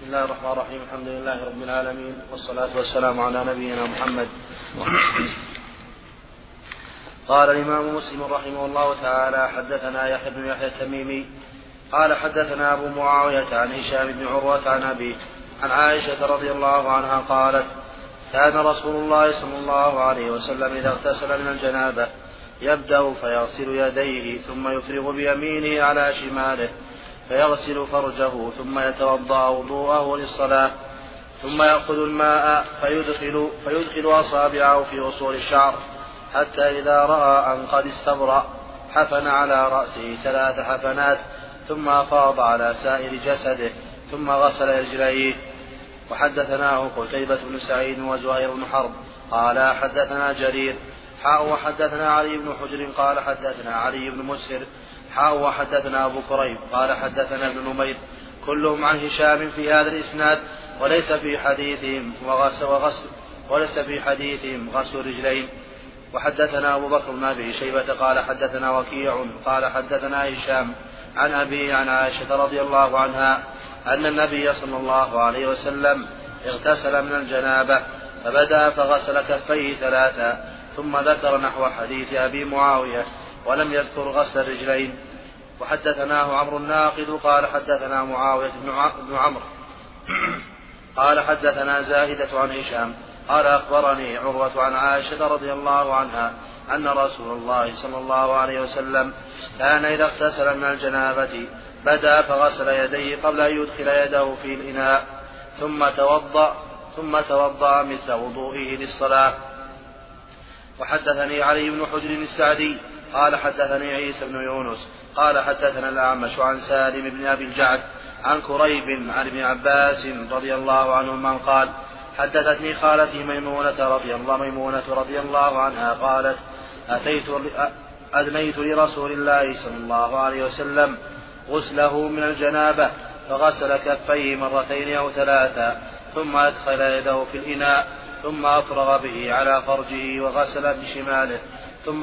بسم الله الرحمن الرحيم. الحمد لله رب العالمين. والصلاة والسلام على نبينا محمد. قال الإمام مسلم رحمه الله تعالى حدثنا يحيى بن يحيى التميمي. قال حدثنا أبو معاوية عن هشام بن عروة عن أبيه عن عائشة رضي الله عنها قالت كان رسول الله صلى الله عليه وسلم إذا اغتسل من الجنابة يبدأ فيغسل يديه ثم يفرغ بيمينه على شماله. فيغسل فرجه ثم يتوضأ وضوءه للصلاة ثم يأخذ الماء فيدخل, فيدخل أصابعه في أصول الشعر حتى إذا رأى أن قد استبرأ حفن على رأسه ثلاث حفنات ثم أفاض على سائر جسده ثم غسل رجليه. وحدثناه قتيبة بن سعيد وزهير بن حرب قال حدثنا جرير حاء وحدثنا علي بن حجر قال حدثنا علي بن مسهر حاء وحدثنا أبو كريب قال حدثنا ابن نمير. كلهم عن هشام في هذا الإسناد وليس في حديثهم وغسل وغسل وليس في حديثهم غسل رجلين. وحدثنا أبو بكر بن أبي شيبة قال حدثنا وكيع قال حدثنا هشام عن أبي عن عائشة رضي الله عنها أن النبي صلى الله عليه وسلم اغتسل من الجنابة فبدأ فغسل كفيه ثلاثا ثم ذكر نحو حديث أبي معاوية ولم يذكر غسل الرجلين. وحدثناه عمرو الناقد قال حدثنا معاوية بن عمرو. قال حدثنا زاهدة عن هشام. قال أخبرني عروة عن عائشة رضي الله عنها أن رسول الله صلى الله عليه وسلم كان إذا اغتسل من الجنابة بدا فغسل يديه قبل أن يدخل يده في الإناء ثم توضأ ثم توضأ مثل وضوئه للصلاة. وحدثني علي بن حجر السعدي. قال حدثني عيسى بن يونس. قال حدثنا الأعمش عن سالم بن أبي الجعد عن كريب عن ابن عباس رضي الله عنهما قال حدثتني خالتي ميمونة رضي الله ميمونة رضي الله عنها قالت أتيت أدنيت لرسول الله صلى الله عليه وسلم غسله من الجنابة فغسل كفيه مرتين أو ثلاثا ثم أدخل يده في الإناء ثم أفرغ به على فرجه وغسل بشماله ثم,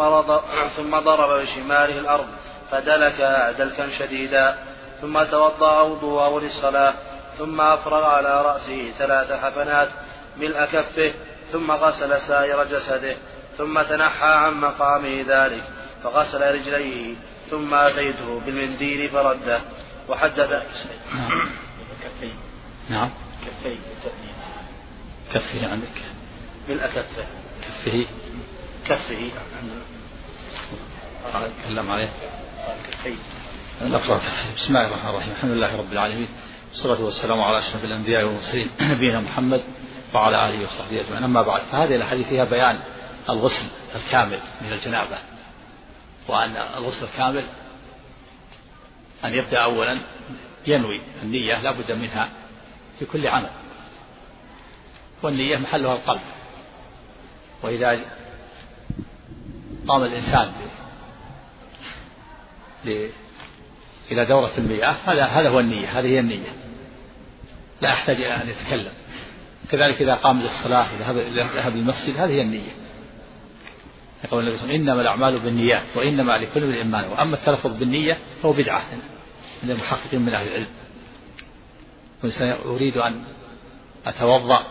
ثم ضرب بشماله الأرض فدلكها دلكا شديدا ثم توضأ وضوءه للصلاة ثم أفرغ على رأسه ثلاث حفنات ملء كفه ثم غسل سائر جسده ثم تنحى عن مقامه ذلك فغسل رجليه ثم أتيته بالمنديل فرده. وحدث كفيه نعم. كفيه كفه عندك. ملء كفه. كفه. كفه. تكلم عليه. بسم الله الرحمن الرحيم. الحمد لله رب العالمين. والصلاة والسلام على أشرف الأنبياء والمرسلين نبينا محمد وعلى آله وصحبه أجمعين. أما بعد فهذه الأحاديث فيها بيان الغسل الكامل من الجنابة وأن الغسل الكامل أن يبدأ أولا ينوي النية لا بد منها في كل عمل والنية محلها القلب. وإذا قام الإنسان إلى دورة المياه. هذا هذا هو النية. هذه هي النية. لا أحتاج إلى أن يتكلم. كذلك إذا قام للصلاة ذهب للمسجد هذه هي النية. يقول النبي صلى الله عليه وسلم إنما الأعمال بالنيات وإنما لكل امرئ ما نوى وأما التلفظ بالنية فهو بدعة. عند المحققين من أهل العلم. والإنسان أريد أن أتوضأ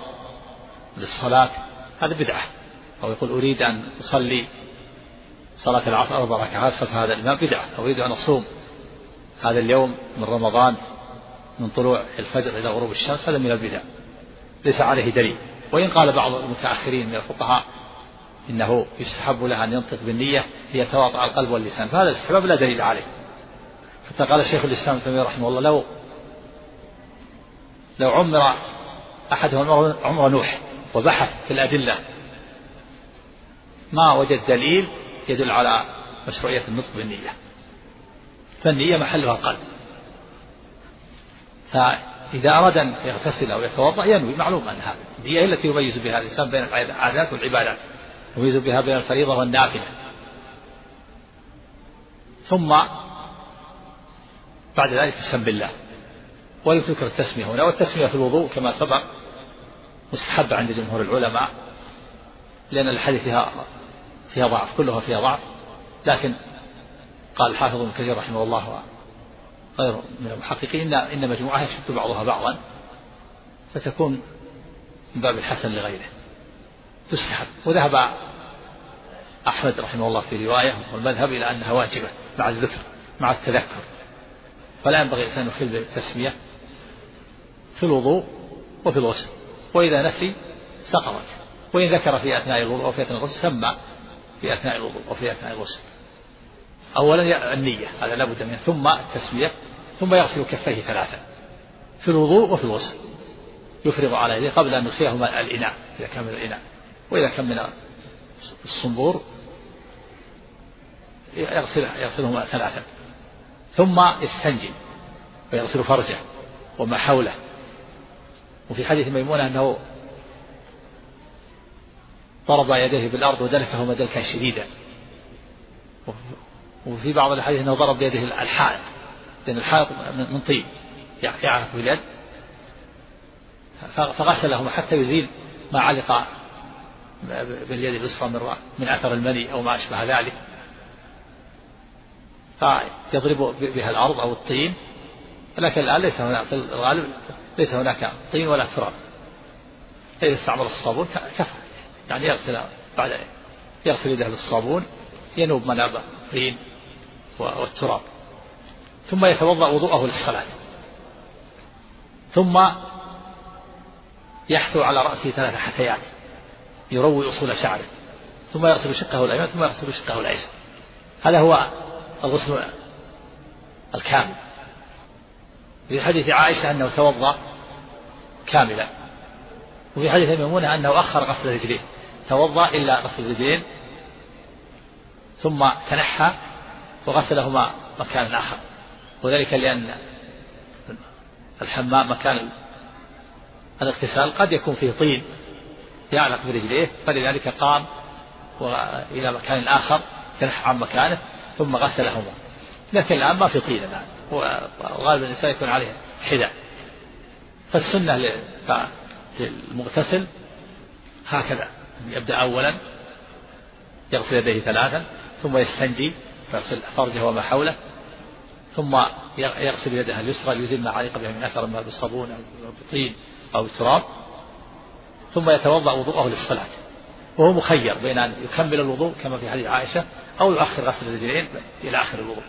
للصلاة هذا بدعة. أو يقول أريد أن أصلي صلاة العصر أربع ركعات خلف هذا الإمام بدعة أريد أن أصوم هذا اليوم من رمضان من طلوع الفجر إلى غروب الشمس هذا من البدع. ليس عليه دليل. وإن قال بعض المتأخرين من الفقهاء إنه يستحب له أن ينطق بالنية ليتواطأ القلب واللسان فهذا الاستحباب لا دليل عليه. حتى قال الشيخ الإسلام ابن رحمه الله لو لو عمر أحدهم عمر نوح وبحث في الأدلة ما وجد دليل يدل على مشروعية النطق بالنية. فالنية محلها القلب. فإذا أراد أن يغتسل أو يتوضأ ينوي معلوم أن هذا النية التي يميز بها الإنسان بين العادات والعبادات. يميز بها بين الفريضة والنافلة. ثم بعد ذلك يسم بالله. ولا تذكر التسمية هنا. والتسمية في الوضوء كما سبق مستحب عند جمهور العلماء لأن الحديث فيها ضعف كلها فيها ضعف. لكن قال الحافظ ابن كثير رحمه الله غير من المحققين إن مجموعها يشد بعضها بعضا فتكون من باب الحسن لغيره. تستحب. وذهب أحمد رحمه الله في رواية والمذهب إلى أنها واجبة مع الذكر مع التذكر. فلا ينبغي الإنسان يخل بالتسمية في الوضوء وفي الغسل. وإذا نسي سقطت. وإن ذكر في أثناء الوضوء وفي أثناء الغسل سمى في أثناء الوضوء وفي أثناء الغسل. أولا النية هذا لابد منه. ثم التسمية ثم يغسل كفيه ثلاثا في الوضوء وفي الغسل. يفرغ على يديه قبل أن يدخلهما الإناء إذا كان من الإناء وإذا كان من الصنبور يغسل يغسلهما ثلاثا. ثم يستنجي ويغسل فرجه وما حوله. وفي حديث ميمونة أنه ضرب يديه بالأرض ودلكهما دلكا شديدا. وفي بعض الحديث أنه ضرب بيده الحائط لأن الحائط من طين يعرف باليد فغسلهما حتى يزيل ما علق باليد اليسرى من من أثر المني أو ما أشبه ذلك. فيضرب بها الأرض أو الطين لكن الآن ليس هناك في الغالب ليس هناك طين ولا تراب. فاذا استعمل الصابون كفى. يعني يغسل بعد يغسل يده بالصابون ينوب مناب الطين والتراب ثم يتوضأ وضوءه للصلاة ثم يحثو على رأسه ثلاث حثيات يروي أصول شعره ثم يغسل شقه الأيمن ثم يغسل شقه الأيسر هذا هو الغسل الكامل. في حديث عائشة أنه توضأ كاملا وفي حديث ميمونة أنه أخر غسل الرجلين. توضأ إلا غسل الرجلين ثم تنحى وغسلهما مكان آخر. وذلك لأن الحمام مكان الاغتسال قد يكون فيه طين يعلق برجليه فلذلك قام إلى مكان آخر تنحى عن مكانه ثم غسلهما. لكن الآن ما في طين الآن وغالب الإنسان يكون عليه حذاء. فالسنة للمغتسل هكذا. يبدأ أولا يغسل يديه ثلاثا ثم يستنجي فيغسل فرجه وما حوله ثم يغسل يده اليسرى ليزيل ما علق بها من أثر ما بالصابون أو بطين أو بتراب ثم يتوضأ وضوءه للصلاة. وهو مخير بين أن يكمل الوضوء كما في حديث عائشة أو يؤخر غسل الرجلين إلى آخر الوضوء.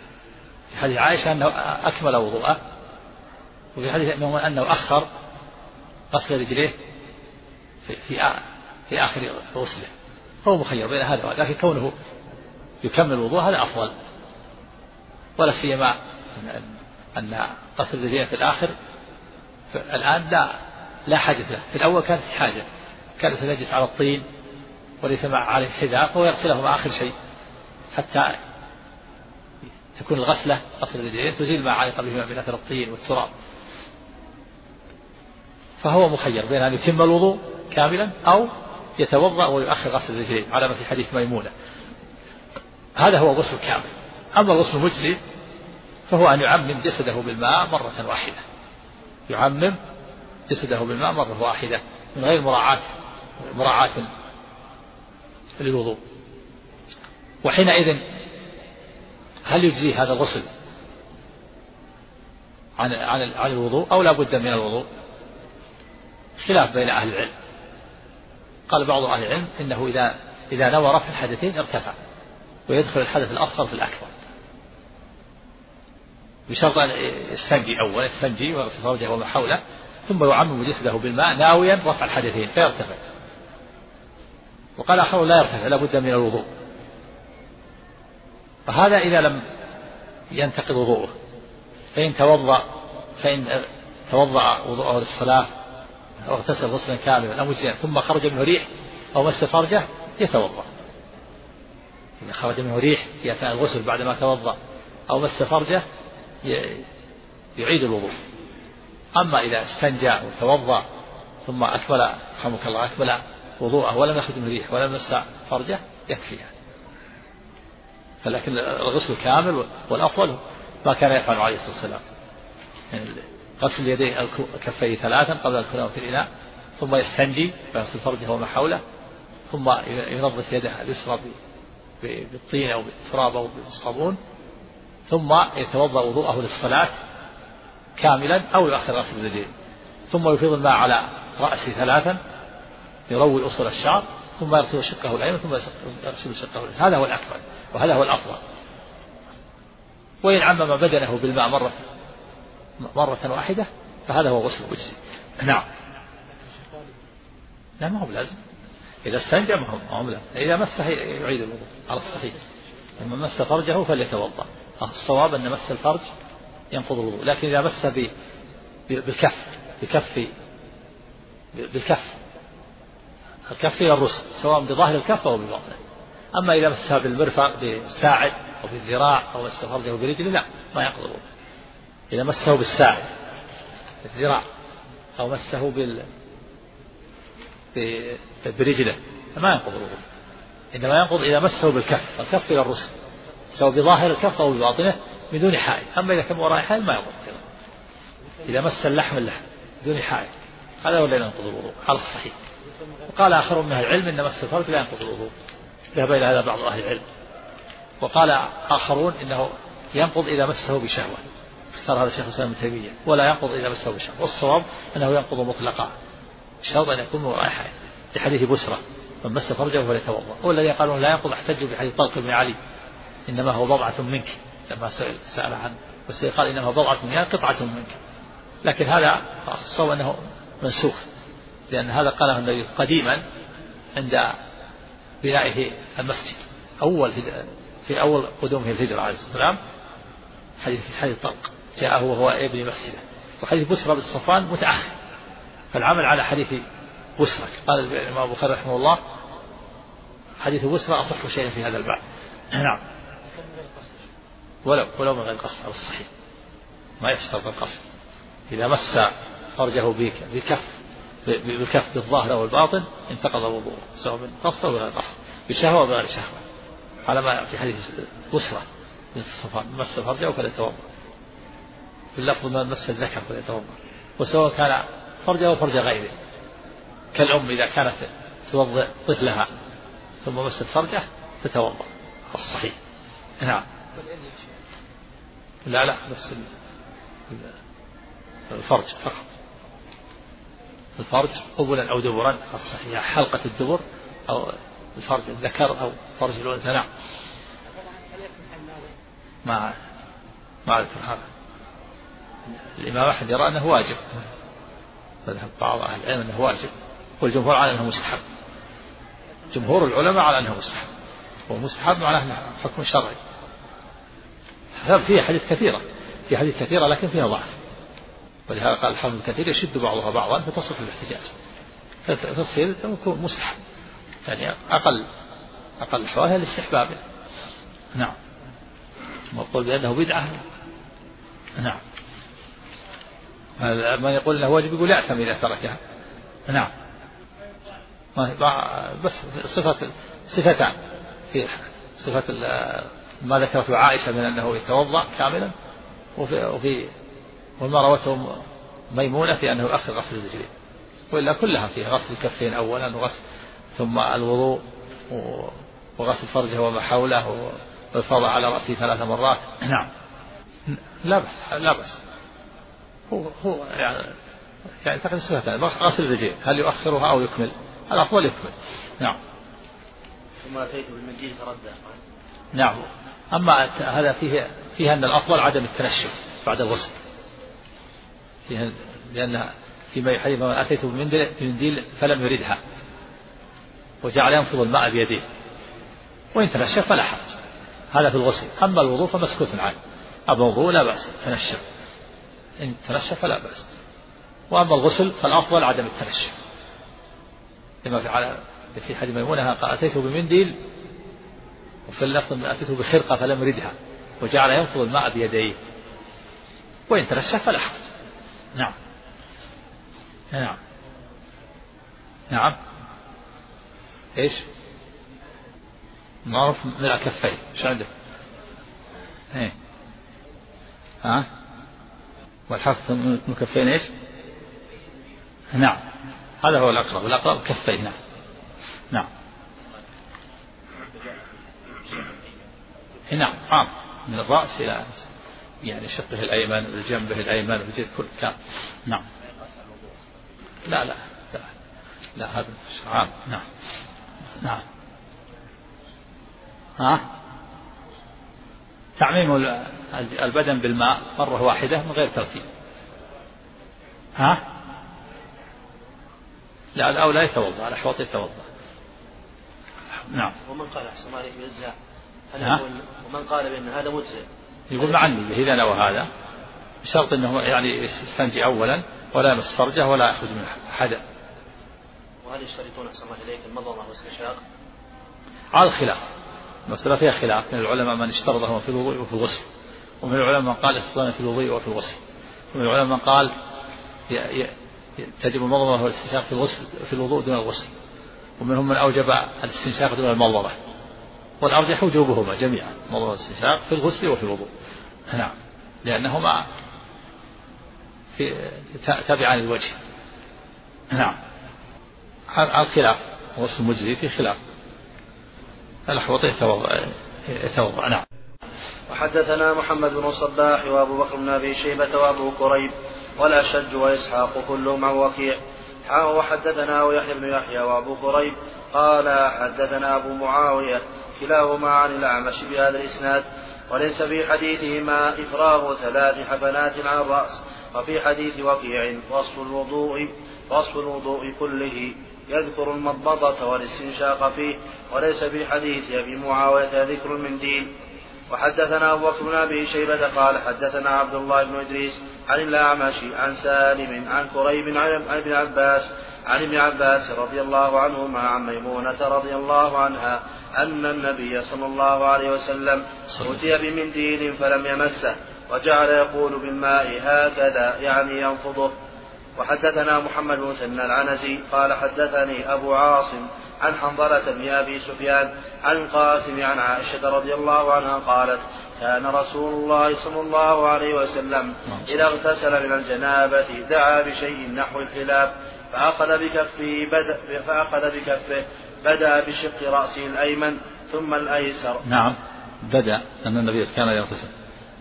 في حديث عائشة أنه أكمل وضوءه وفي حديث أنه أخر غسل رجليه في في, في آخر غسله. فهو مخير بين هذا لكن كونه يكمل الوضوء هذا أفضل. ولا سيما أن غسل الرجلين في الآخر الآن لا لا حاجة له. في الأول كانت حاجة. كان سيجلس على الطين وليس مع عليه حذاء فهو يغسله مع آخر شيء. حتى تكون الغسلة غسل الرجلين تزيل ما علق بهما من أثر الطين والتراب. فهو مخير بين أن يتم الوضوء كاملا أو يتوضأ ويؤخر غسل الرجلين على ما في حديث ميمونة. هذا هو غسل كامل أما الغسل المجزي فهو أن يعمم جسده بالماء مرة واحدة. يعمم جسده بالماء مرة واحدة من غير مراعاة مراعاة للوضوء. وحينئذ هل يجزي هذا الغسل عن عن عن الوضوء أو لا بد من الوضوء؟ خلاف بين أهل العلم. قال بعض أهل العلم إنه إذا إذا نوى رفع الحدثين ارتفع ويدخل الحدث الأصغر في الأكبر. بشرط أن يستنجي أولا يستنجي ويغسل فرجه وما حوله ثم يعمم جسده بالماء ناويا رفع الحدثين فيرتفع. وقال آخر لا يرتفع لا بد من الوضوء. فهذا إذا لم ينتقض وضوءه. فإن توضأ فإن توضأ وضوءه للصلاة أو اغتسل غسلا كاملا أو مجزئا ثم خرج منه ريح أو مس فرجه يتوضأ. إذا خرج منه ريح في أثناء الغسل بعدما توضأ أو مس فرجه يعيد الوضوء. أما إذا استنجى وتوضأ ثم أكمل رحمك الله أكمل وضوءه ولم يخرج من ريح ولم يمس فرجه يكفي. يعني. فلكن الغسل كامل والأفضل ما كان يفعل عليه الصلاة والسلام. يعني غسل يديه الكفين ثلاثا قبل يدخلهم في الإناء ثم يستنجي فيغسل فرجه وما حوله ثم ينظف يده اليسرى بالطين أو بالتراب أو بالصابون ثم يتوضأ وضوءه للصلاة كاملا أو يؤخر غسل الرجلين. ثم يفيض الماء على رأسه ثلاثا يروي أصول الشعر ثم يغسل شقه الأيمن ثم يغسل شقه الأيمن هذا هو الأكمل وهذا هو الأفضل. وإن عمم بدنه بالماء مرة مرة واحدة فهذا هو غسل مجزي نعم. لا ما هو لازم إذا استنجى ما هو لازم إذا مسه يعيد الوضوء. على الصحيح لما مس فرجه فليتوضأ. الصواب أن مس الفرج ينقض الوضوء. لكن إذا مس بالكف بكف بالكف. الكف إلى الرسل سواء بظاهر الكف أو بباطنه. أما إذا مسها بالمرفق بالساعد أو بالذراع أو مس فرجه برجله لا ما ينقض الوضوء. إذا مسه بالساعد بالذراع أو مسه بال برجله فما ينقض الوضوء. إنما ينقض إذا مسه بالكف الكف إلى الرسل سواء بظاهر الكف أو بباطنه بدون حائل. أما إذا كان وراء حائل ما ينقض إذا مس اللحم اللحم بدون حائل. هذا هو الذي ينقض الوضوء على الصحيح. وقال آخر من أهل العلم إن مس الفرج لا ينقض الوضوء. ذهب إلى هذا بعض أهل العلم. وقال آخرون إنه ينقض إذا مسه بشهوة. اختار هذا الشيخ الإسلام ابن تيمية ولا ينقض إذا مسه بشهوة والصواب؟ أنه ينقض مطلقا. الشرط أن يكون رائحة لحديث بسرة من مس فرجه فليتوضأ. والذي يقالون لا ينقض احتجوا بحديث طلق بن علي. إنما هو بضعة منك لما سأل, سأل عنه. بس قال إنما هو بضعة منك قطعة منك. لكن هذا الصواب أنه منسوخ لأن هذا قاله النبي قديما عند بنائه المسجد. أول في أول قدومه الهجرة عليه والسلام حديث حديث طلق. جاءه وهو إبن مسجده وحديث بسرى بن صفوان متأخر. فالعمل على حديث بسرى. قال الإمام بكر رحمه الله حديث بسرى أصح شيء في هذا الباب. نعم. ولو ولو من غير قصد على الصحيح ما يشترط القصد. إذا مس فرجه بكف بالكف بالظاهر أو الباطن انتقض الوضوء سواء من قصد أو غير قصد. بشهوة أو بغير شهوة. على ما في حديث بسرى. بن صفوان مس فرجه فليتوضأ. في اللفظ من مس الذكر فليتوضأ وسواء كان فرجه أو فرج غيره. كالأم إذا كانت توضئ طفلها ثم مست فرجه تتوضأ. الصحيح. نعم. لا لا بس الفرج فقط. الفرج قبلا أو دبرا الصحيح. حلقة الدبر أو الفرج الذكر أو فرج الأنثى. نعم. ما ما أذكر هذا. الإمام أحمد يرى أنه واجب. مذهب بعض أهل العلم أنه واجب. والجمهور على أنه مستحب. جمهور العلماء على أنه مستحب. ومستحب معناه حكم شرعي. فيها حديث كثيرة. في حديث كثيرة لكن فيها ضعف. ولهذا قال الحافظ كثير يشد بعضها بعضا فتصف الاحتجاج. فتصير مستحب. يعني أقل أقل الحوالي الاستحباب. نعم. ثم بأنه بدعة. نعم. من يقول انه واجب يقول يأثم إذا تركها. نعم. بس صفة صفتان. في صفة ما ذكرته عائشة من أنه يتوضأ كاملا وفي, وفي وما روته ميمونة في أنه يؤخر غسل الرجلين. وإلا كلها فيها غسل الكفين أولا وغسل ثم الوضوء وغسل فرجه وما حوله والفضل على رأسه ثلاث مرات. نعم. لا بأس لا بأس. هو هو يعني يعني تقريبا صفتان غسل الرجلين. هل يؤخرها أو يكمل؟ الأفضل يكمل. نعم. ثم أتيت بالمنديل فرده. نعم. أما هذا فيه فيه أن الأفضل عدم التنشف بعد الغسل. فيه لأن في حديث من أتيت بمنديل فلم يردها. وجعل ينفض الماء بيديه. وإن تنشف فلا حرج. هذا في الغسل. أما الوضوء فمسكوت عنه. أما الوضوء لا بأس. تنشف. إن تنشف فلا بأس. وأما الغسل فالأفضل عدم التنشف لما في على في حديث ميمونة قال أتيته بمنديل وفي اللفظ أتيته بخرقة فلم يردها وجعل ينفض الماء بيديه. وإن تنشف فلا حرج. نعم. نعم. نعم. إيش؟ معروف من الكفين إيش عندك؟ إيه. ها؟ والحث من الكفين إيش؟ نعم. هذا هو الأقرب. الأقرب كفين. نعم. نعم. نعم. عام. من الرأس إلى يعني شقه الأيمن وجنبه الأيمن وجد كل كام نعم. لا لا لا, لا هذا عام. نعم. نعم. ها؟ تعميم البدن بالماء مرة واحدة من غير ترتيب. ها؟ لا لا أو لا يتوضأ الأحوط يتوضأ نعم. ومن قال أحسن عليك بالإجزاء هل ومن قال بأن هذا مجزئ؟ يقول مع النية إذا نوى هذا بشرط أنه يعني يستنجي أولا ولا يمس فرجه ولا يأخذ منه حدا. وهل يشترطون أحسن الله إليك المضمضة والإستنشاق؟ على الخلاف. المسألة فيها خلاف. من العلماء من اشترطه في الوضوء وفي الغسل. ومن العلماء من قال استطاعنا في الوضوء وفي الغسل. ومن العلماء من قال تجب المضمضة والاستنشاق في الغسل في الوضوء دون الغسل. ومنهم من أوجب الاستنشاق دون المضمضة. والأرجح وجوبهما جميعا المضمضة والاستنشاق في الغسل وفي الوضوء. نعم. لأنهما في تابعان للوجه. نعم. على الخلاف غسل المجزي في خلاف. الأحوط يتوضأ يتوضأ نعم. وحدثنا محمد بن الصباح وأبو بكر بن أبي شيبة وأبو كريب والأشج وإسحاق كلهم عن وكيع. وحدثنا يحيى بن يحيى وأبو كريب قال حدثنا أبو معاوية كلاهما عن الأعمش بهذا الإسناد وليس في حديثهما افراغ ثلاث حفنات على الرأس وفي حديث وكيع وصف الوضوء وصف الوضوء كله يذكر المضمضة والاستنشاق فيه وليس في حديث أبي معاوية ذكر من دين. وحدثنا أبو بكر بن أبي شيبة قال حدثنا عبد الله بن إدريس عن الأعمش عن سالم عن كريب عن ابن عباس عن ابن عباس رضي الله عنهما عن ميمونة رضي الله عنها أن النبي صلى الله عليه وسلم أتي بمنديل فلم يمسه وجعل يقول بالماء هكذا يعني ينفضه. وحدثنا محمد بن العنزي قال حدثني أبو عاصم عن حنظلة بن أبي سفيان عن القاسم عن عائشة رضي الله عنها قالت كان رسول الله صلى الله عليه وسلم إذا اغتسل من الجنابة دعا بشيء نحو الحلاب فأخذ بكفه بدأ فأخذ بكفه بدأ بشق رأسه الأيمن ثم الأيسر. نعم بدأ أن النبي كان يغتسل.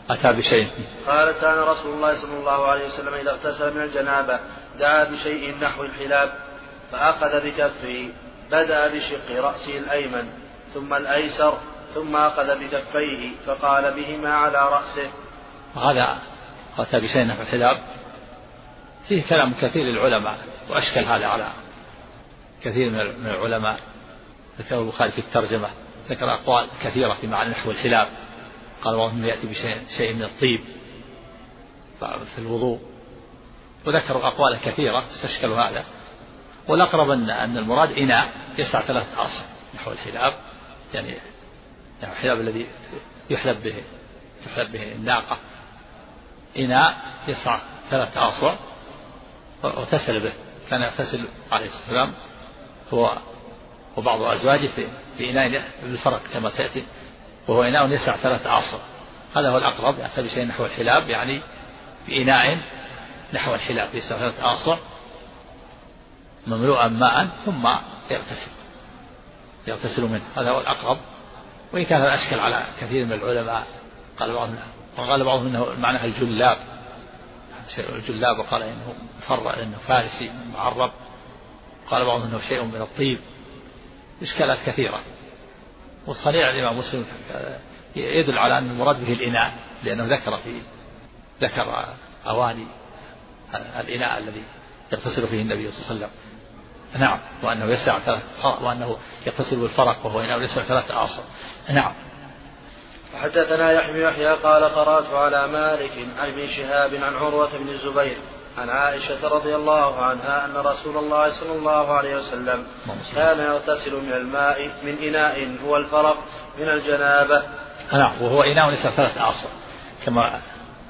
أتى بشيء. قال كان رسول الله صلى الله عليه وسلم إذا اغتسل من الجنابة دعا بشيء نحو الحلاب فأخذ بكفه. بدأ بشق رأسه الأيمن ثم الأيسر ثم أخذ بكفيه فقال بهما على رأسه. وهذا أتى بشيء نحو الحلاب فيه كلام كثير للعلماء وأشكل هذا على كثير من العلماء. ذكر البخاري في الترجمة ذكر أقوال كثيرة في معنى نحو الحلاب قال بعضهم يأتي بشيء شيء من الطيب في الوضوء. وذكروا أقوالا كثيرة استشكلوا هذا. والأقرب أن أن المراد إناء يسع ثلاثة أصع نحو الحلاب. يعني نحو الحلاب الذي يحلب به تحلب به الناقة. إناء يسع ثلاثة أصع واغتسل به. كان يغتسل عليه الصلاة والسلام هو وبعض أزواجه في, في إناء بالفرق كما سيأتي. وهو إناء يسع ثلاثة أعصر هذا هو الأقرب يأتي بشيء نحو الحلاب يعني بإناء نحو الحلاب يسع ثلاثة أعصر مملوءا ماء ثم يغتسل. يغتسل منه. هذا هو الأقرب. وإن كان هذا أشكل على كثير من العلماء قال بعضهم وقال بعضهم إنه معناها الجلاب. الجلاب وقال إنه فر إنه فارسي معرب. قال بعضهم إنه شيء من الطيب. إشكالات كثيرة. وصنيع الإمام مسلم يدل على أن المراد به الإناء لأنه ذكر في ذكر أواني الإناء الذي يغتسل فيه النبي صلى الله عليه وسلم. نعم. وأنه يسع ثلاث وأنه يغتسل بالفرق وهو إناء يسع ثلاث أعصر. نعم. حدثنا يحيى يحيى قال قرأت على مالك عن ابن شهاب عن عروة بن الزبير عن عائشة رضي الله عنها أن رسول الله صلى الله عليه وسلم كان يغتسل من الماء من إناء هو الفرق من الجنابة. نعم. وهو إناء ليس ثلاث أعصر كما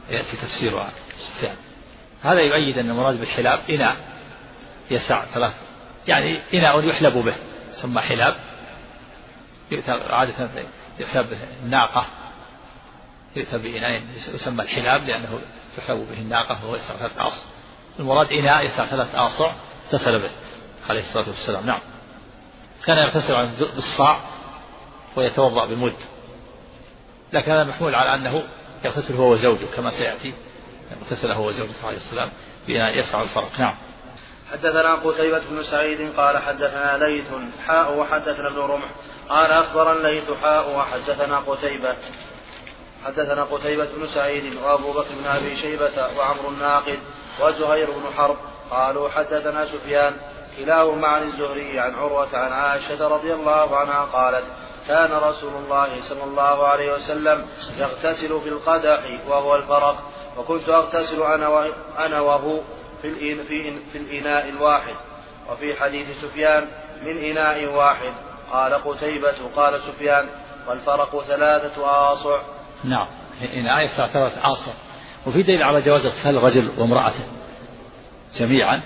يأتي تفسيرها سفيان. هذا يؤيد أن المراد بالحلاب إناء يسع ثلاث يعني إناء يحلب به يسمى حلاب يؤتى عادة يحلب به الناقة يؤتى بإناء يسمى الحلاب لأنه تحلب به الناقة وهو يسع ثلاث أعصر المراد إناء يسع ثلاث آصع اغتسل به عليه الصلاة والسلام. نعم. كان يغتسل بالصاع ويتوضأ بمد. لكن هذا محمول على أنه يغتسل هو وزوجه كما سيأتي اغتسل هو وزوجه عليه السلام بإناء يسع الفرق. نعم. حدثنا قتيبة بن سعيد قال حدثنا ليث حاء وحدثنا ابن رمح. قال أخبرنا ليث حاء وحدثنا قتيبة. حدثنا قتيبة بن سعيد وأبو بكر بن أبي شيبة وعمر الناقد وزهير بن حرب. قالوا حدثنا سفيان كلاهما عن الزهري عن عروة عن عائشة رضي الله عنها قالت كان رسول الله صلى الله عليه وسلم يغتسل في القدح وهو الفرق. وكنت أغتسل أنا أنا وهو في في الإناء الواحد وفي حديث سفيان من إناء واحد. قال قتيبة قال سفيان والفرق ثلاثة آصع. نعم إناء ثلاثة آصع. وفي دليل على جواز اغتسال الرجل وامرأته جميعا.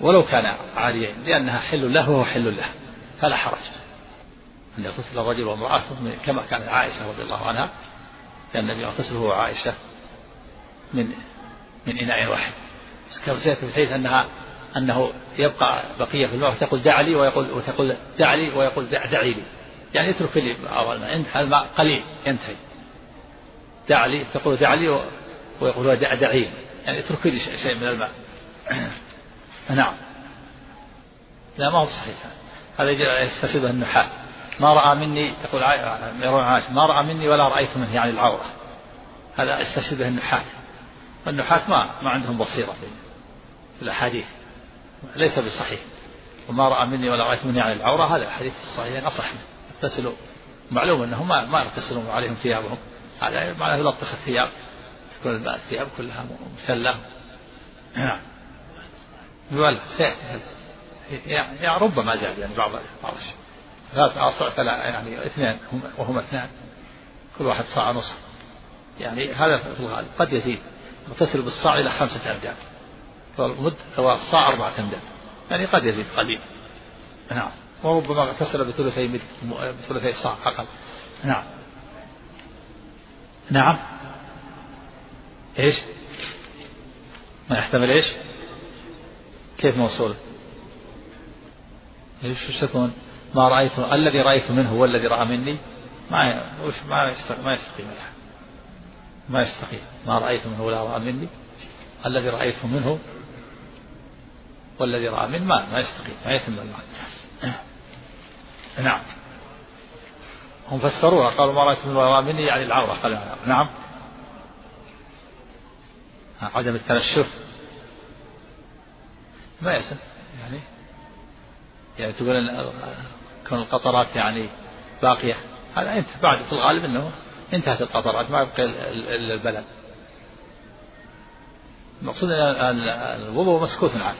ولو كان عاريين لأنها حل له وهو حل له فلا حرج. أن يغتسل الرجل وامرأته كما كانت عائشة رضي الله عنها كان النبي يغتسل هو وعائشة من من إناء واحد. في الحديث أنها أنه يبقى بقية في الماء فتقول دع لي ويقول وتقول دع لي ويقول دع دعي لي. يعني اترك لي الماء. الماء قليل ينتهي. دع لي تقول دع لي ويقول دع دعي لي. يعني اترك لي شيء من الماء. نعم. لا ما هو صحيح. هذا يستشهده النحاة. ما رأى مني تقول عائشة ما رأى مني ولا رأيت منه يعني العورة. هذا يستشهده النحاة. والنحاة ما ما عندهم بصيرة في الأحاديث. ليس بصحيح. وما رأى مني ولا رأيت مني يعني العورة هذا الحديث الصحيح أصح منه. يغتسلوا معلوم أنهم ما, ما يغتسلون عليهم ثيابهم. هذا معناه يلطخ الثياب. تكون الثياب كلها مسلة نعم. يولى سيأتي. يعني ربما زاد يعني بعض بعض ثلاث أصع يعني اثنين هم وهم اثنان. كل واحد صاع نصف. يعني هذا في الغالب قد يزيد. يغتسل بالصاع إلى خمسة أمداد والمد هو الصاع أربعة أمداد يعني قد يزيد قليل نعم. وربما اغتسل بثلثي مد بثلثي صاع أقل نعم. نعم. إيش؟ ما يحتمل إيش؟ كيف موصول؟ إيش تكون؟ ما رأيت الذي رأيت منه هو الذي رأى مني؟ ما ما يستقيم الحال ما يستقيم. ما رأيت منه ولا رأى مني. الذي رأيته منه والذي رأى منه ما ما يستقيم. ما يتم المعنى نعم. هم فسروها. قالوا ما رأيت منه ولا رأى مني. يعني العورة قال نعم. عدم التنشف ما يسن يعني يعني تقول كون القطرات يعني باقية. هذا أنت بعد في الغالب إنه انتهت القطرات ما يبقى الا البلد. المقصود إن الوضوء مسكوت عنه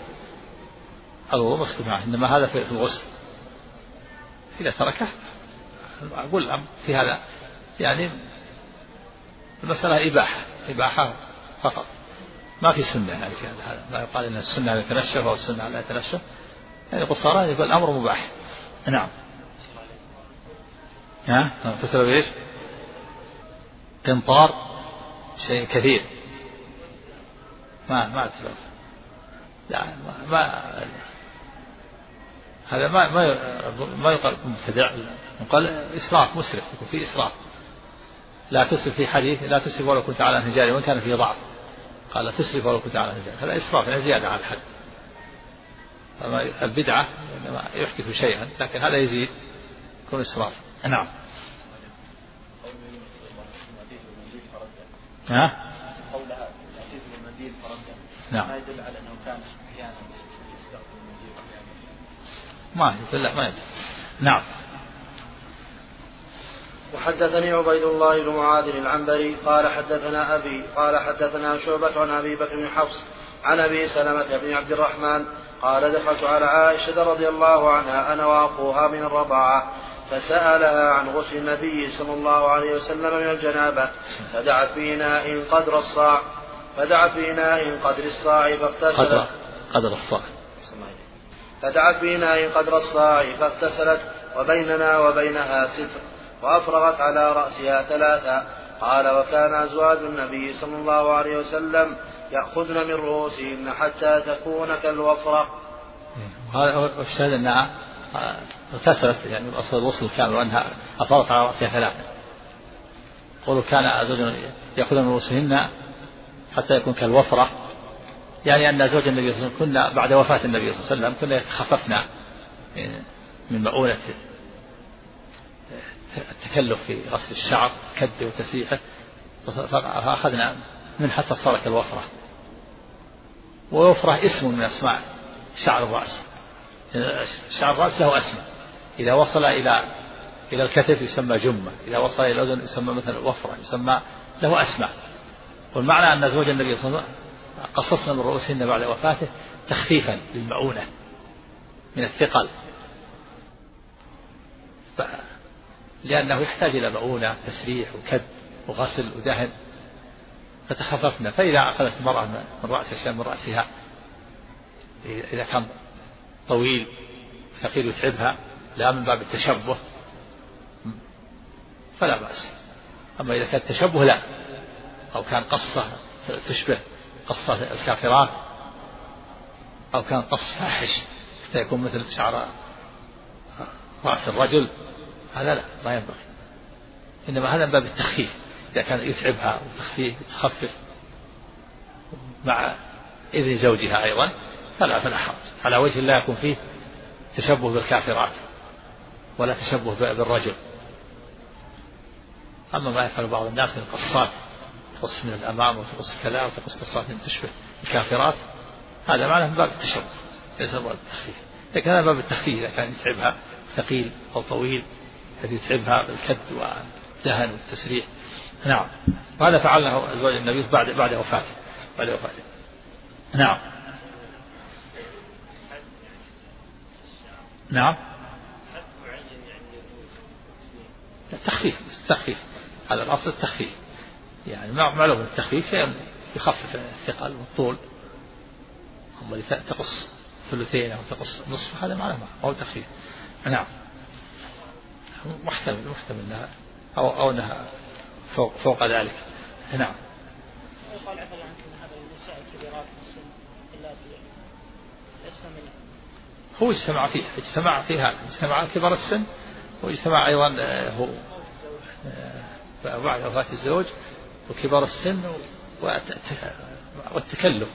الوضوء مسكوت عنه إنما هذا في الغسل. إذا تركه أقول في هذا يعني المسألة إباحة إباحة فقط. ما في سنة يعني في هذا لا يقال أن السنة يتنشف أو السنة لا يتنشف يعني قصارى يقول الأمر مباح. نعم. ها؟ تسبب إيش؟ قنطار شيء كثير ما ما تسبب لا ما, ما هذا ما ما ما يقال مبتدع. يقال إسراف مسرف يكون في إسراف. لا تسرف في حديث لا تسرف ولو كنت على نهجاري وإن كان فيه ضعف. قال لا تسرف ولو كنت على نهجاري هذا إسراف يعني زيادة على الحد. البدعة إنما يحدث شيئا لكن هذا يزيد يكون إسراف. نعم. ها؟ قولها. المنديل نعم. ما يدل على أنه كان أحيانا يستخدم ما يدل لا ما يدل. نعم. وحدثني عبيد الله بن معاذ العنبري قال حدثنا أبي قال حدثنا شعبة عن أبي بكر بن حفص عن أبي سلمة بن عبد الرحمن قال دخلت على عائشة رضي الله عنها أنا وأخوها من الرضاعة. فسألها عن غسل النبي صلى الله عليه وسلم من الجنابة فدعت بإناء قدر الصاع فدعت بإناء قدر الصاع فاغتسلت. قدر, الصاع. فدعت بإناء قدر الصاع فاغتسلت وبيننا وبينها ستر وأفرغت على رأسها ثلاثا قال وكان أزواج النبي صلى الله عليه وسلم يأخذن من رؤوسهن حتى تكون كالوفرة. وهذا الشاهد أنها اغتسلت يعني أصل الوصل كامل وأنها أفاضت على رأسها ثلاثة. قولوا كان أزواج يأخذن من رؤوسهن حتى يكون كالوفرة يعني أن زوج النبي صلى الله عليه وسلم كنا بعد وفاة النبي صلى الله عليه وسلم كنا يتخففنا من مؤونة التكلف في غسل الشعر كده وتسريحه فأخذنا من حتى صارت الوفرة ووفرة اسم من أسماء شعر الرأس. شعر الرأس له أسماء إذا وصل إلى إلى الكتف يسمى جمة. إذا وصل إلى الأذن يسمى مثلا وفرة يسمى له أسماء. والمعنى أن زوج النبي صلى الله عليه وسلم قصصنا من رؤوسهن بعد وفاته تخفيفا للمؤونة من الثقل. لأنه يحتاج إلى مؤونة تسريح وكد وغسل ودهن. فتخففنا فإذا أخذت المرأة من رأس من رأسها إذا كان طويل ثقيل يتعبها لا من باب التشبه فلا بأس. أما إذا كان التشبه لا أو كان قصة تشبه قصة الكافرات أو كان قص فاحش حتى يكون مثل شعر رأس الرجل هذا لا ما ينبغي. إنما هذا من باب التخفيف. إذا كان يتعبها وتخفيف وتخفف مع إذن زوجها أيضا فلا فلا حرج. على وجه لا يكون فيه تشبه بالكافرات ولا تشبه بالرجل. أما ما يفعل بعض الناس من القصات تقص من الأمام وتقص كذا وتقص قصات تشبه الكافرات هذا معناه من باب التشبه ليس من باب التخفيف. لكن هذا باب التخفيف إذا كان يتعبها ثقيل أو طويل الذي يتعبها بالكد والدهن والتسريح نعم. وهذا فعله أزواج النبي بعد بعد وفاته. بعد وفاته. نعم. نعم. التخفيف التخفيف على الأصل التخفيف. يعني معلوم التخفيف شيء يخفف الثقل والطول. أما اللي تقص ثلثين أو تقص نصف هذا معناه ما هو تخفيف. نعم. محتمل محتمل انها أو أو إنها فوق فوق ذلك. نعم. يقال عفى الله عنكم هذا النساء الكبيرات في السن من هو اجتمع فيه اجتمع في هذا اجتمع كبار السن واجتمع أيضا آه، هو آه، بعد وفاة الزوج وكبار السن والتكلف.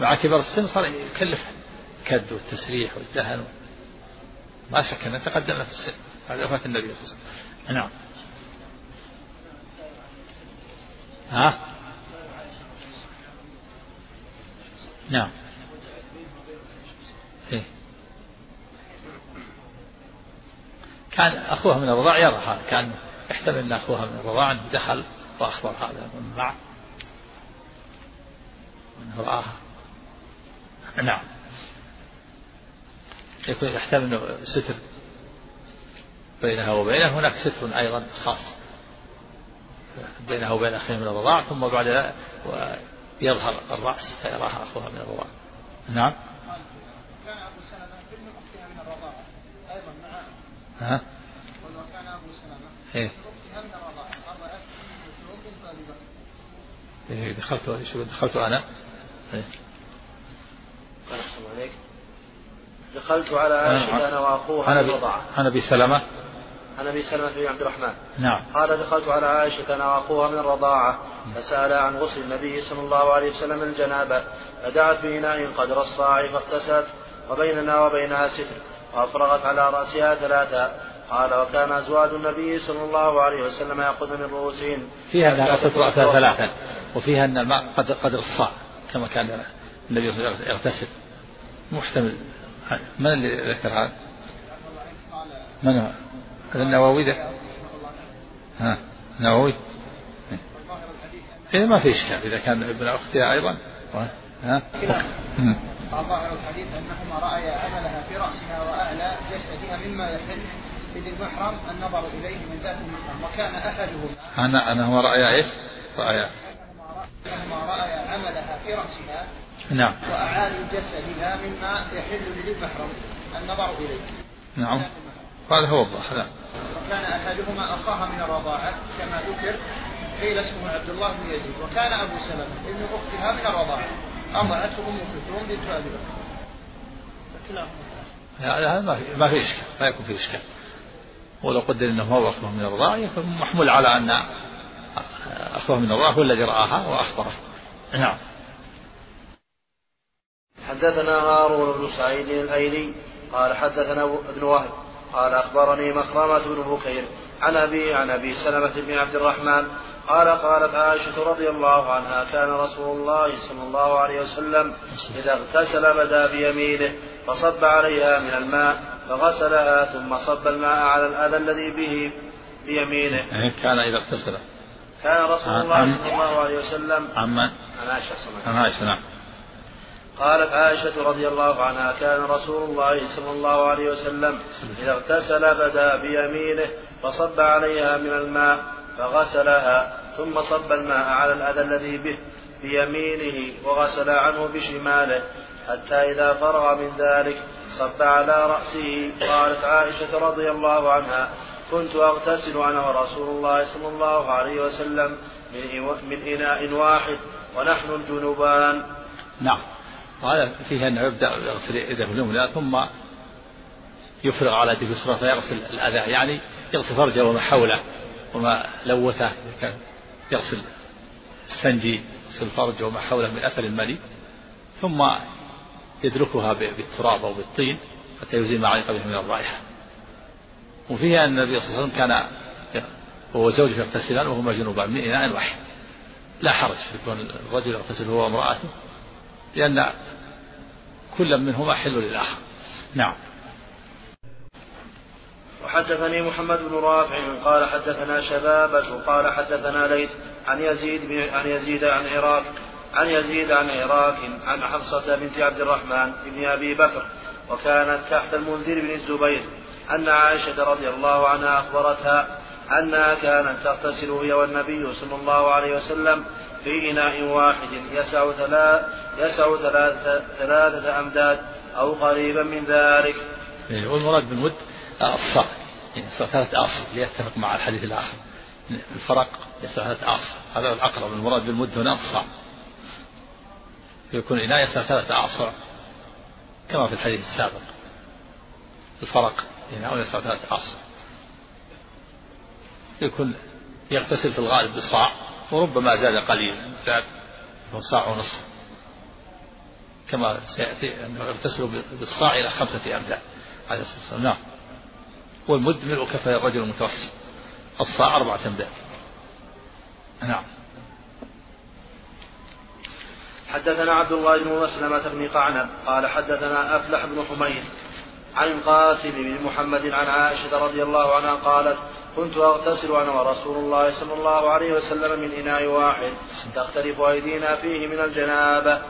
مع كبار السن صار يكلف الكد والتسريح والدهن. ما شك انه تقدم في السن. هذا وفاة النبي صلى الله عليه وسلم. نعم. ها؟ نعم. إيه؟ كان أخوها من الرضاع يرى هذا كان يحتمل أن أخوها من الرضاع دخل وأخبر هذا من معه أنه رآها. نعم. يكون يحتمل ستر بينها وبينه هناك ستر أيضا خاص بينها وبين أخيه من الرضاعة ثم بعد ذلك يظهر الرأس فيراها أخوها من الرضاعة نعم كان أبو سلمة ابن أختها من الرضاعة أيضا مع ها؟ وكان أبو سلمة إيه الرضاعة أبي إيه دخلت دخلت أنا؟ إيه. قال أحسن عليك دخلت على عائشة أنا وأخوها عن من أبي الرضاعة عن أبي سلمة عن ابي سلمه بن عبد الرحمن. نعم. قال دخلت على عائشة أنا وأخوها من الرضاعه فسأل عن غسل النبي صلى الله عليه وسلم من الجنابة. فدعت بإناء قدر الصاع فاغتسلت وبيننا وبينها ستر. وأفرغت على رأسها ثلاثا قال وكان أزواج النبي صلى الله عليه وسلم ياخذ من رؤوسهن. فيها أنها غسلت رأسها ثلاثا وفيها أن الماء قدر, قدر الصاع كما كان النبي صلى الله عليه وسلم يغتسل. محتمل. من اللي ذكر هذا؟ من هو؟ هذا النووي ده. ها نووي إيه ما في إشكال. إذا كان ابن أختها أيضا. ها؟ مم. ظاهر الحديث أنهما رأيا عملها في رأسها وأعلى جسدها مما يحل لذي المحرم النظر إليه من ذات المحرم وكان أحدهما أنا أنا هو رأي إيش؟ رأي أنهما رأيا عملها في رأسها نعم وأعالي جسدها مما يحل لذي المحرم النظر إليه نعم هذا هو الظاهر نعم. وكان أحدهما أخاها من الرضاعة كما ذكر قيل اسمه عبد الله بن يزيد وكان أبو سلمة ابن أختها من الرضاعة أرضعته أم كلثوم بنت أبي بكر فكلاهما هذا ما في ما في إشكال. لا يكون في إشكال. ولو قدر أنه هو أخوه من الرضاعة يكون محمول على أن أخوه من الرضاعة هو الذي رآها وأخبره. نعم. حدثنا هارون بن سعيد الأيلي قال حدثنا ابن وهب قال أخبرني مخرمه بن بكير عن ابي عن أبي سلمة بن عبد الرحمن قال قالت عائشة رضي الله عنها كان رسول الله صلى الله عليه وسلم إذا اغتسل بدا بيمينه فصب عليها من الماء فغسلها ثم صب الماء على الأذى الذي به بيمينه. يعني كان إذا اغتسل. كان رسول الله صلى الله عليه وسلم عمن؟ عن عائشة عن عائشة نعم. قالت عائشة رضي الله عنها كان رسول الله صلى الله عليه وسلم إذا اغتسل بدا بيمينه فصب عليها من الماء فغسلها ثم صب الماء على الأذى الذي به بيمينه وغسل عنه بشماله حتى إذا فرغ من ذلك صب على رأسه. قالت عائشة رضي الله عنها كنت أغتسل أنا ورسول الله صلى الله عليه وسلم من إناء واحد ونحن الجنوبان. نعم. وهذا فيه أنه يبدأ يغسل يده اليمنى ثم يفرغ على يده اليسرى فيغسل الأذى يعني يغسل فرجه وما حوله. وما لوثه كان يغسل استنجي يغسل فرجه وما حوله من أثر المني ثم يدركها بالتراب أو بالطين حتى يزيل ما علق به من الرائحة. وفيها أن النبي صلى الله عليه وسلم كان هو وزوجه يغتسلان وهما جنوبان من إناء واحد. لا حرج في كون الرجل يغتسل هو وامرأته لأن كل منهما حل للآخر. نعم. وحدثني محمد بن رافع قال حدثنا شبابة قال حدثنا ليث عن يزيد عن يزيد عن عراق عن يزيد عن عراق عن حفصة بنت عبد الرحمن بن أبي بكر وكانت تحت المنذر بن الزبير أن عائشة رضي الله عنها أخبرتها أنها كانت تغتسل هي والنبي صلى الله عليه وسلم في إناء واحد يسع ثلاث يسع ثلاثة, ثلاثة أمداد أو قريبا من ذلك. إيه، والمراد بالمد الصاع يعني ثلاثة أعصر ليتفق مع الحديث الآخر. الفرق ثلاثة أعصر هذا الأقرب. المراد بالمد هنا الصاع يكون إناء يسع ثلاثة أعصر كما في الحديث السابق. الفرق إناء يسع ثلاثة أعصر يكون يغتسل في الغالب بالصاع وربما زاد قليلا. زاد صاع ونصف كما سيأتي أنه يغتسل بالصاع إلى خمسة أمداد عليه الصلاة والسلام. نعم. والمد ملء كفى الرجل المتوسط الصاع أربعة أمداد نعم. حدثنا عبد الله بن مسلمة بن قعنب قال حدثنا أفلح بن حميد عن القاسم بن محمد عن عائشة رضي الله عنها قالت كنت أغتسل أنا ورسول الله صلى الله عليه وسلم من إناء واحد تختلف أيدينا فيه من الجنابة.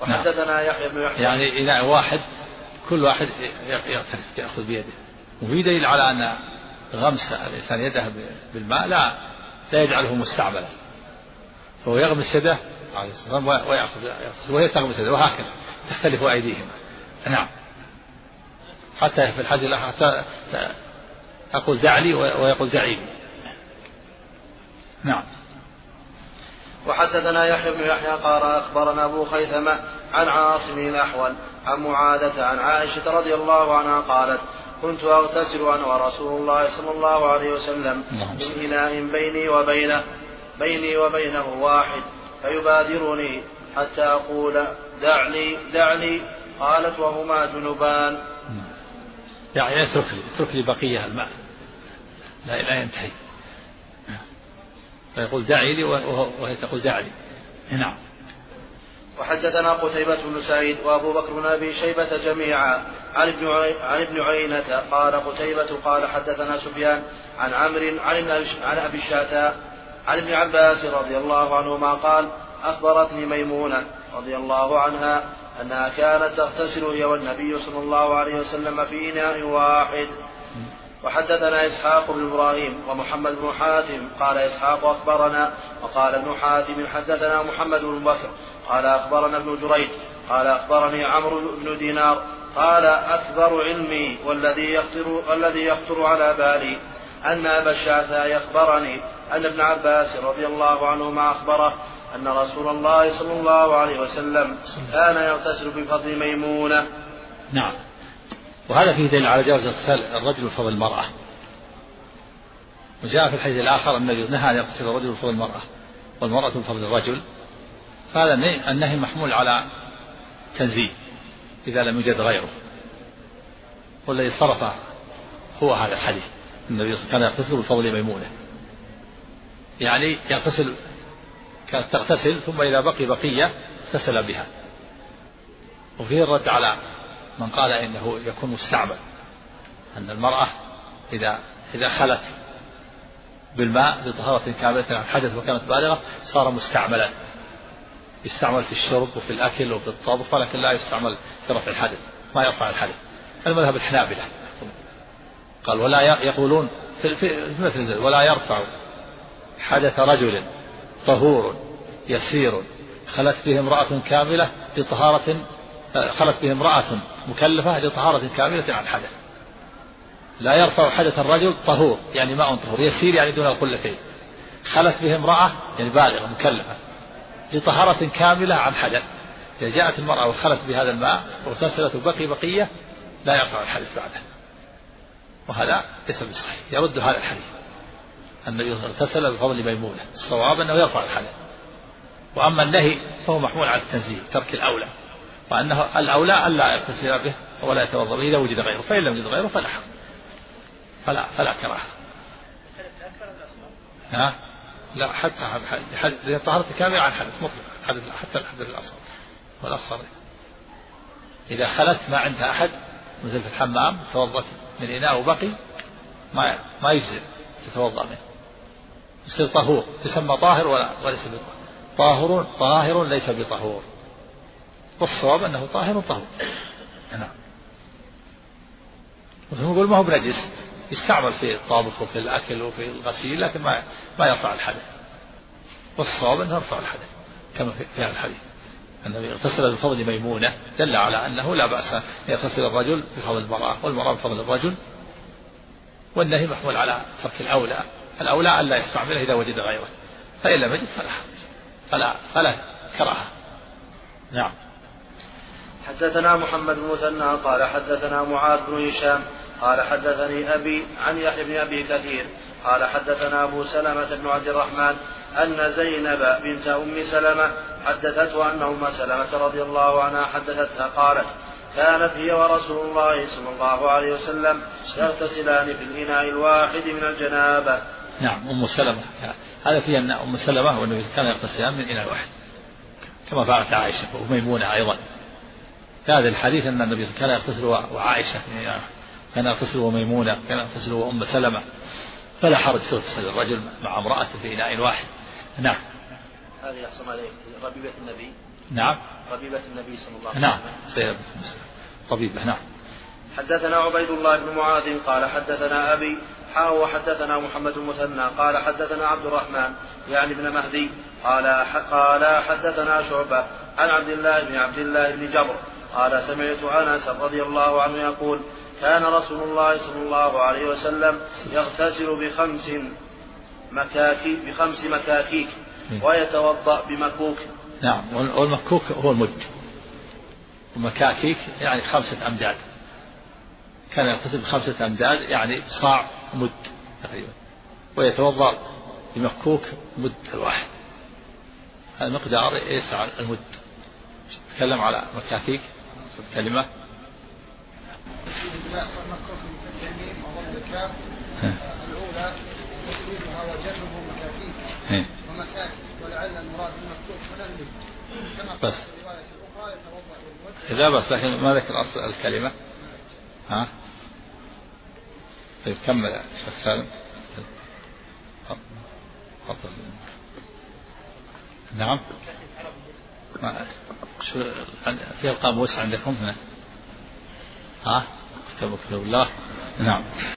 وحدثنا يحيى بن يحيى. يعني إناء واحد كل واحد يغترف يأخذ بيده. وفي دليل على أن غمس الإنسان يده بالماء لا لا يجعله مستعملا. فهو يغمس يده عليه والسلام ويأخذ وهي تغمس يده وهكذا تختلف أيديهما. نعم. حتى في الحديث حتى أقول دع لي ويقول دعي لي نعم. وحدثنا يحيى بن يحيى قال أخبرنا أبو خيثمة عن عاصم الأحول عن معاذة عن عائشة رضي الله عنها قالت كنت أغتسل أنا ورسول الله صلى الله عليه وسلم من إناء بيني وبينه بيني وبينه واحد فيبادرني حتى أقول دعني دعني قالت وهما جنبان. يعني اترك لي اترك لي بقية الماء لا لا ينتهي. فيقول دعي لي وهي تقول دع لي. نعم. وحدثنا قتيبة بن سعيد وأبو بكر بن أبي شيبة جميعا. عن ابن عن ابن قال قتيبة قال حدثنا سفيان عن عمرو عن عن أبي الشعثاء عن ابن عباس رضي الله عنهما قال أخبرتني ميمونة رضي الله عنها أنها كانت تغتسل هي والنبي صلى الله عليه وسلم في إناء واحد. وحدثنا إسحاق بن إبراهيم ومحمد بن حاتم قال إسحاق أخبرنا وقال ابن حاتم حدثنا محمد بن بكر قال أخبرنا ابن جريج قال أخبرني عمرو بن دينار قال أكبر علمي والذي يخطر والذي يخطر على بالي أن أبا الشعثاء أخبرني أن ابن عباس رضي الله عنهما أخبره أن رسول الله صلى الله عليه وسلم كان يغتسل بفضل ميمونة. نعم. وهذا فيه دليل على جواز اغتسال الرجل بفضل المرأة. وجاء في الحديث الآخر أن نهى أن يغتسل الرجل بفضل المرأة والمرأة بفضل الرجل. فهذا النهي محمول على تنزيل إذا لم يوجد غيره. والذي صرفه هو هذا الحديث. النبي كان يغتسل بفضل ميمونة. يعني يغتسل كانت تغتسل ثم إذا بقي بقية اغتسل بها. وفيه الرد على من قال إنه يكون مستعمل. أن المرأة إذا إذا خلت بالماء بطهارة كاملة عن حدث وكانت بالغة صار مستعملا. يستعمل في الشرب وفي الأكل وفي الطبخ ولكن لا يستعمل في رفع الحدث ما يرفع الحدث. المذهب الحنابلة. قال ولا يقولون في, في مثل ولا يرفع حدث رجل طهور يسير خلت به امرأة كاملة لطهارة خلت به امرأة مكلفة لطهارة كاملة عن حدث. لا يرفع حدث الرجل طهور يعني ماء طهور يسير يعني دون القلتين. خلت به امرأة يعني بالغة مكلفة. لطهارة كاملة عن حدث. إذا جاءت المرأة وخلت بهذا الماء واغتسلت وبقي بقية لا يرفع الحدث بعده وهذا ليس بصحيح. يرد هذا الحديث. النبي اغتسل بفضل ميمونة. الصواب أنه يرفع الحدث وأما النهي فهو محمول على التنزيه ترك الأولى. وأنه الأولى ألا يغتسل به ولا يتوضأ به إذا وجد غيره. فإن لم يوجد غيره فلا فلا فلا كراهة. ها؟ لا حتى حتى طهارة كاملة عن حدث مطلق. حدث حتى الحدث الأصغر والأصغر. إذا خلت ما عندها أحد في الحمام توضأت من إناء وبقي ما ما يجزئ تتوضأ منه. يصير طهور. يسمى طاهر ولا وليس بطهور طاهر طاهر ليس بطهور. والصواب أنه طاهر طهور نعم. نقول ما هو بنجس؟ يستعمل في الطابخ وفي الأكل وفي الغسيل لكن ما ما يرفع الحدث. والصواب أنه يرفع الحدث كما في الحديث. النبي اغتسل بفضل ميمونة دل على أنه لا بأس أن يغتسل الرجل بفضل المرأة والمرأة بفضل الرجل. والنهي محمول على ترك الأولى الأولى ألا يستعمله إذا وجد غيره. فإن لم يجد فلا فلا فلا كراهة. نعم. حدثنا محمد بن مثنى قال حدثنا معاذ بن هشام قال حدثني أبي عن يحيى بن أبي كثير قال حدثنا أبو سلمة بن عبد الرحمن أن زينب بنت أم سلمة حدثته أن أم سلمة رضي الله عنها حدثتها قالت كانت هي ورسول الله صلى الله عليه وسلم يغتسلان في الإناء الواحد من الجنابة. نعم أم سلمة. هذا فيه أن أم سلمة والنبي كان يغتسلان من إناء واحد كما فعلت عائشة وميمونة أيضا. في هذا الحديث أن النبي كان يغتسل وعائشة كان يغتسل وميمونة كان يغتسل وأم سلمة فلا حرج في أغتسال الرجل مع امرأته في إناء واحد. نعم. هذه أحسن عليك ربيبة النبي. نعم. ربيبة النبي صلى الله عليه وسلم. نعم. سيدة ربيبة نعم. حدثنا عبيد الله بن معاذ قال حدثنا أبي حا وحدثنا محمد المثنى قال حدثنا عبد الرحمن يعني ابن مهدي قال قال حدثنا شعبة عن عبد الله بن عبد الله بن جبر قال سمعت أنس رضي الله عنه يقول كان رسول الله صلى الله عليه وسلم يغتسل بخمس مكاكي بخمس مكاكيك ويتوضأ بمكوك. نعم والمكوك هو المد. ومكاكيك يعني خمسة أمداد. كان يغتسل بخمسة أمداد يعني صاع مد تقريبا. ويتوضأ بمكوك مد الواحد. المقدار يسعى المد. تكلم على مكاكيك كلمة. بس. إذا بس لكن ما ذكر أصل الكلمة. ها؟ طيب كمل شيخ سالم. نعم. شو في القاموس عندكم؟ هنا ها؟ كتاب الله. نعم.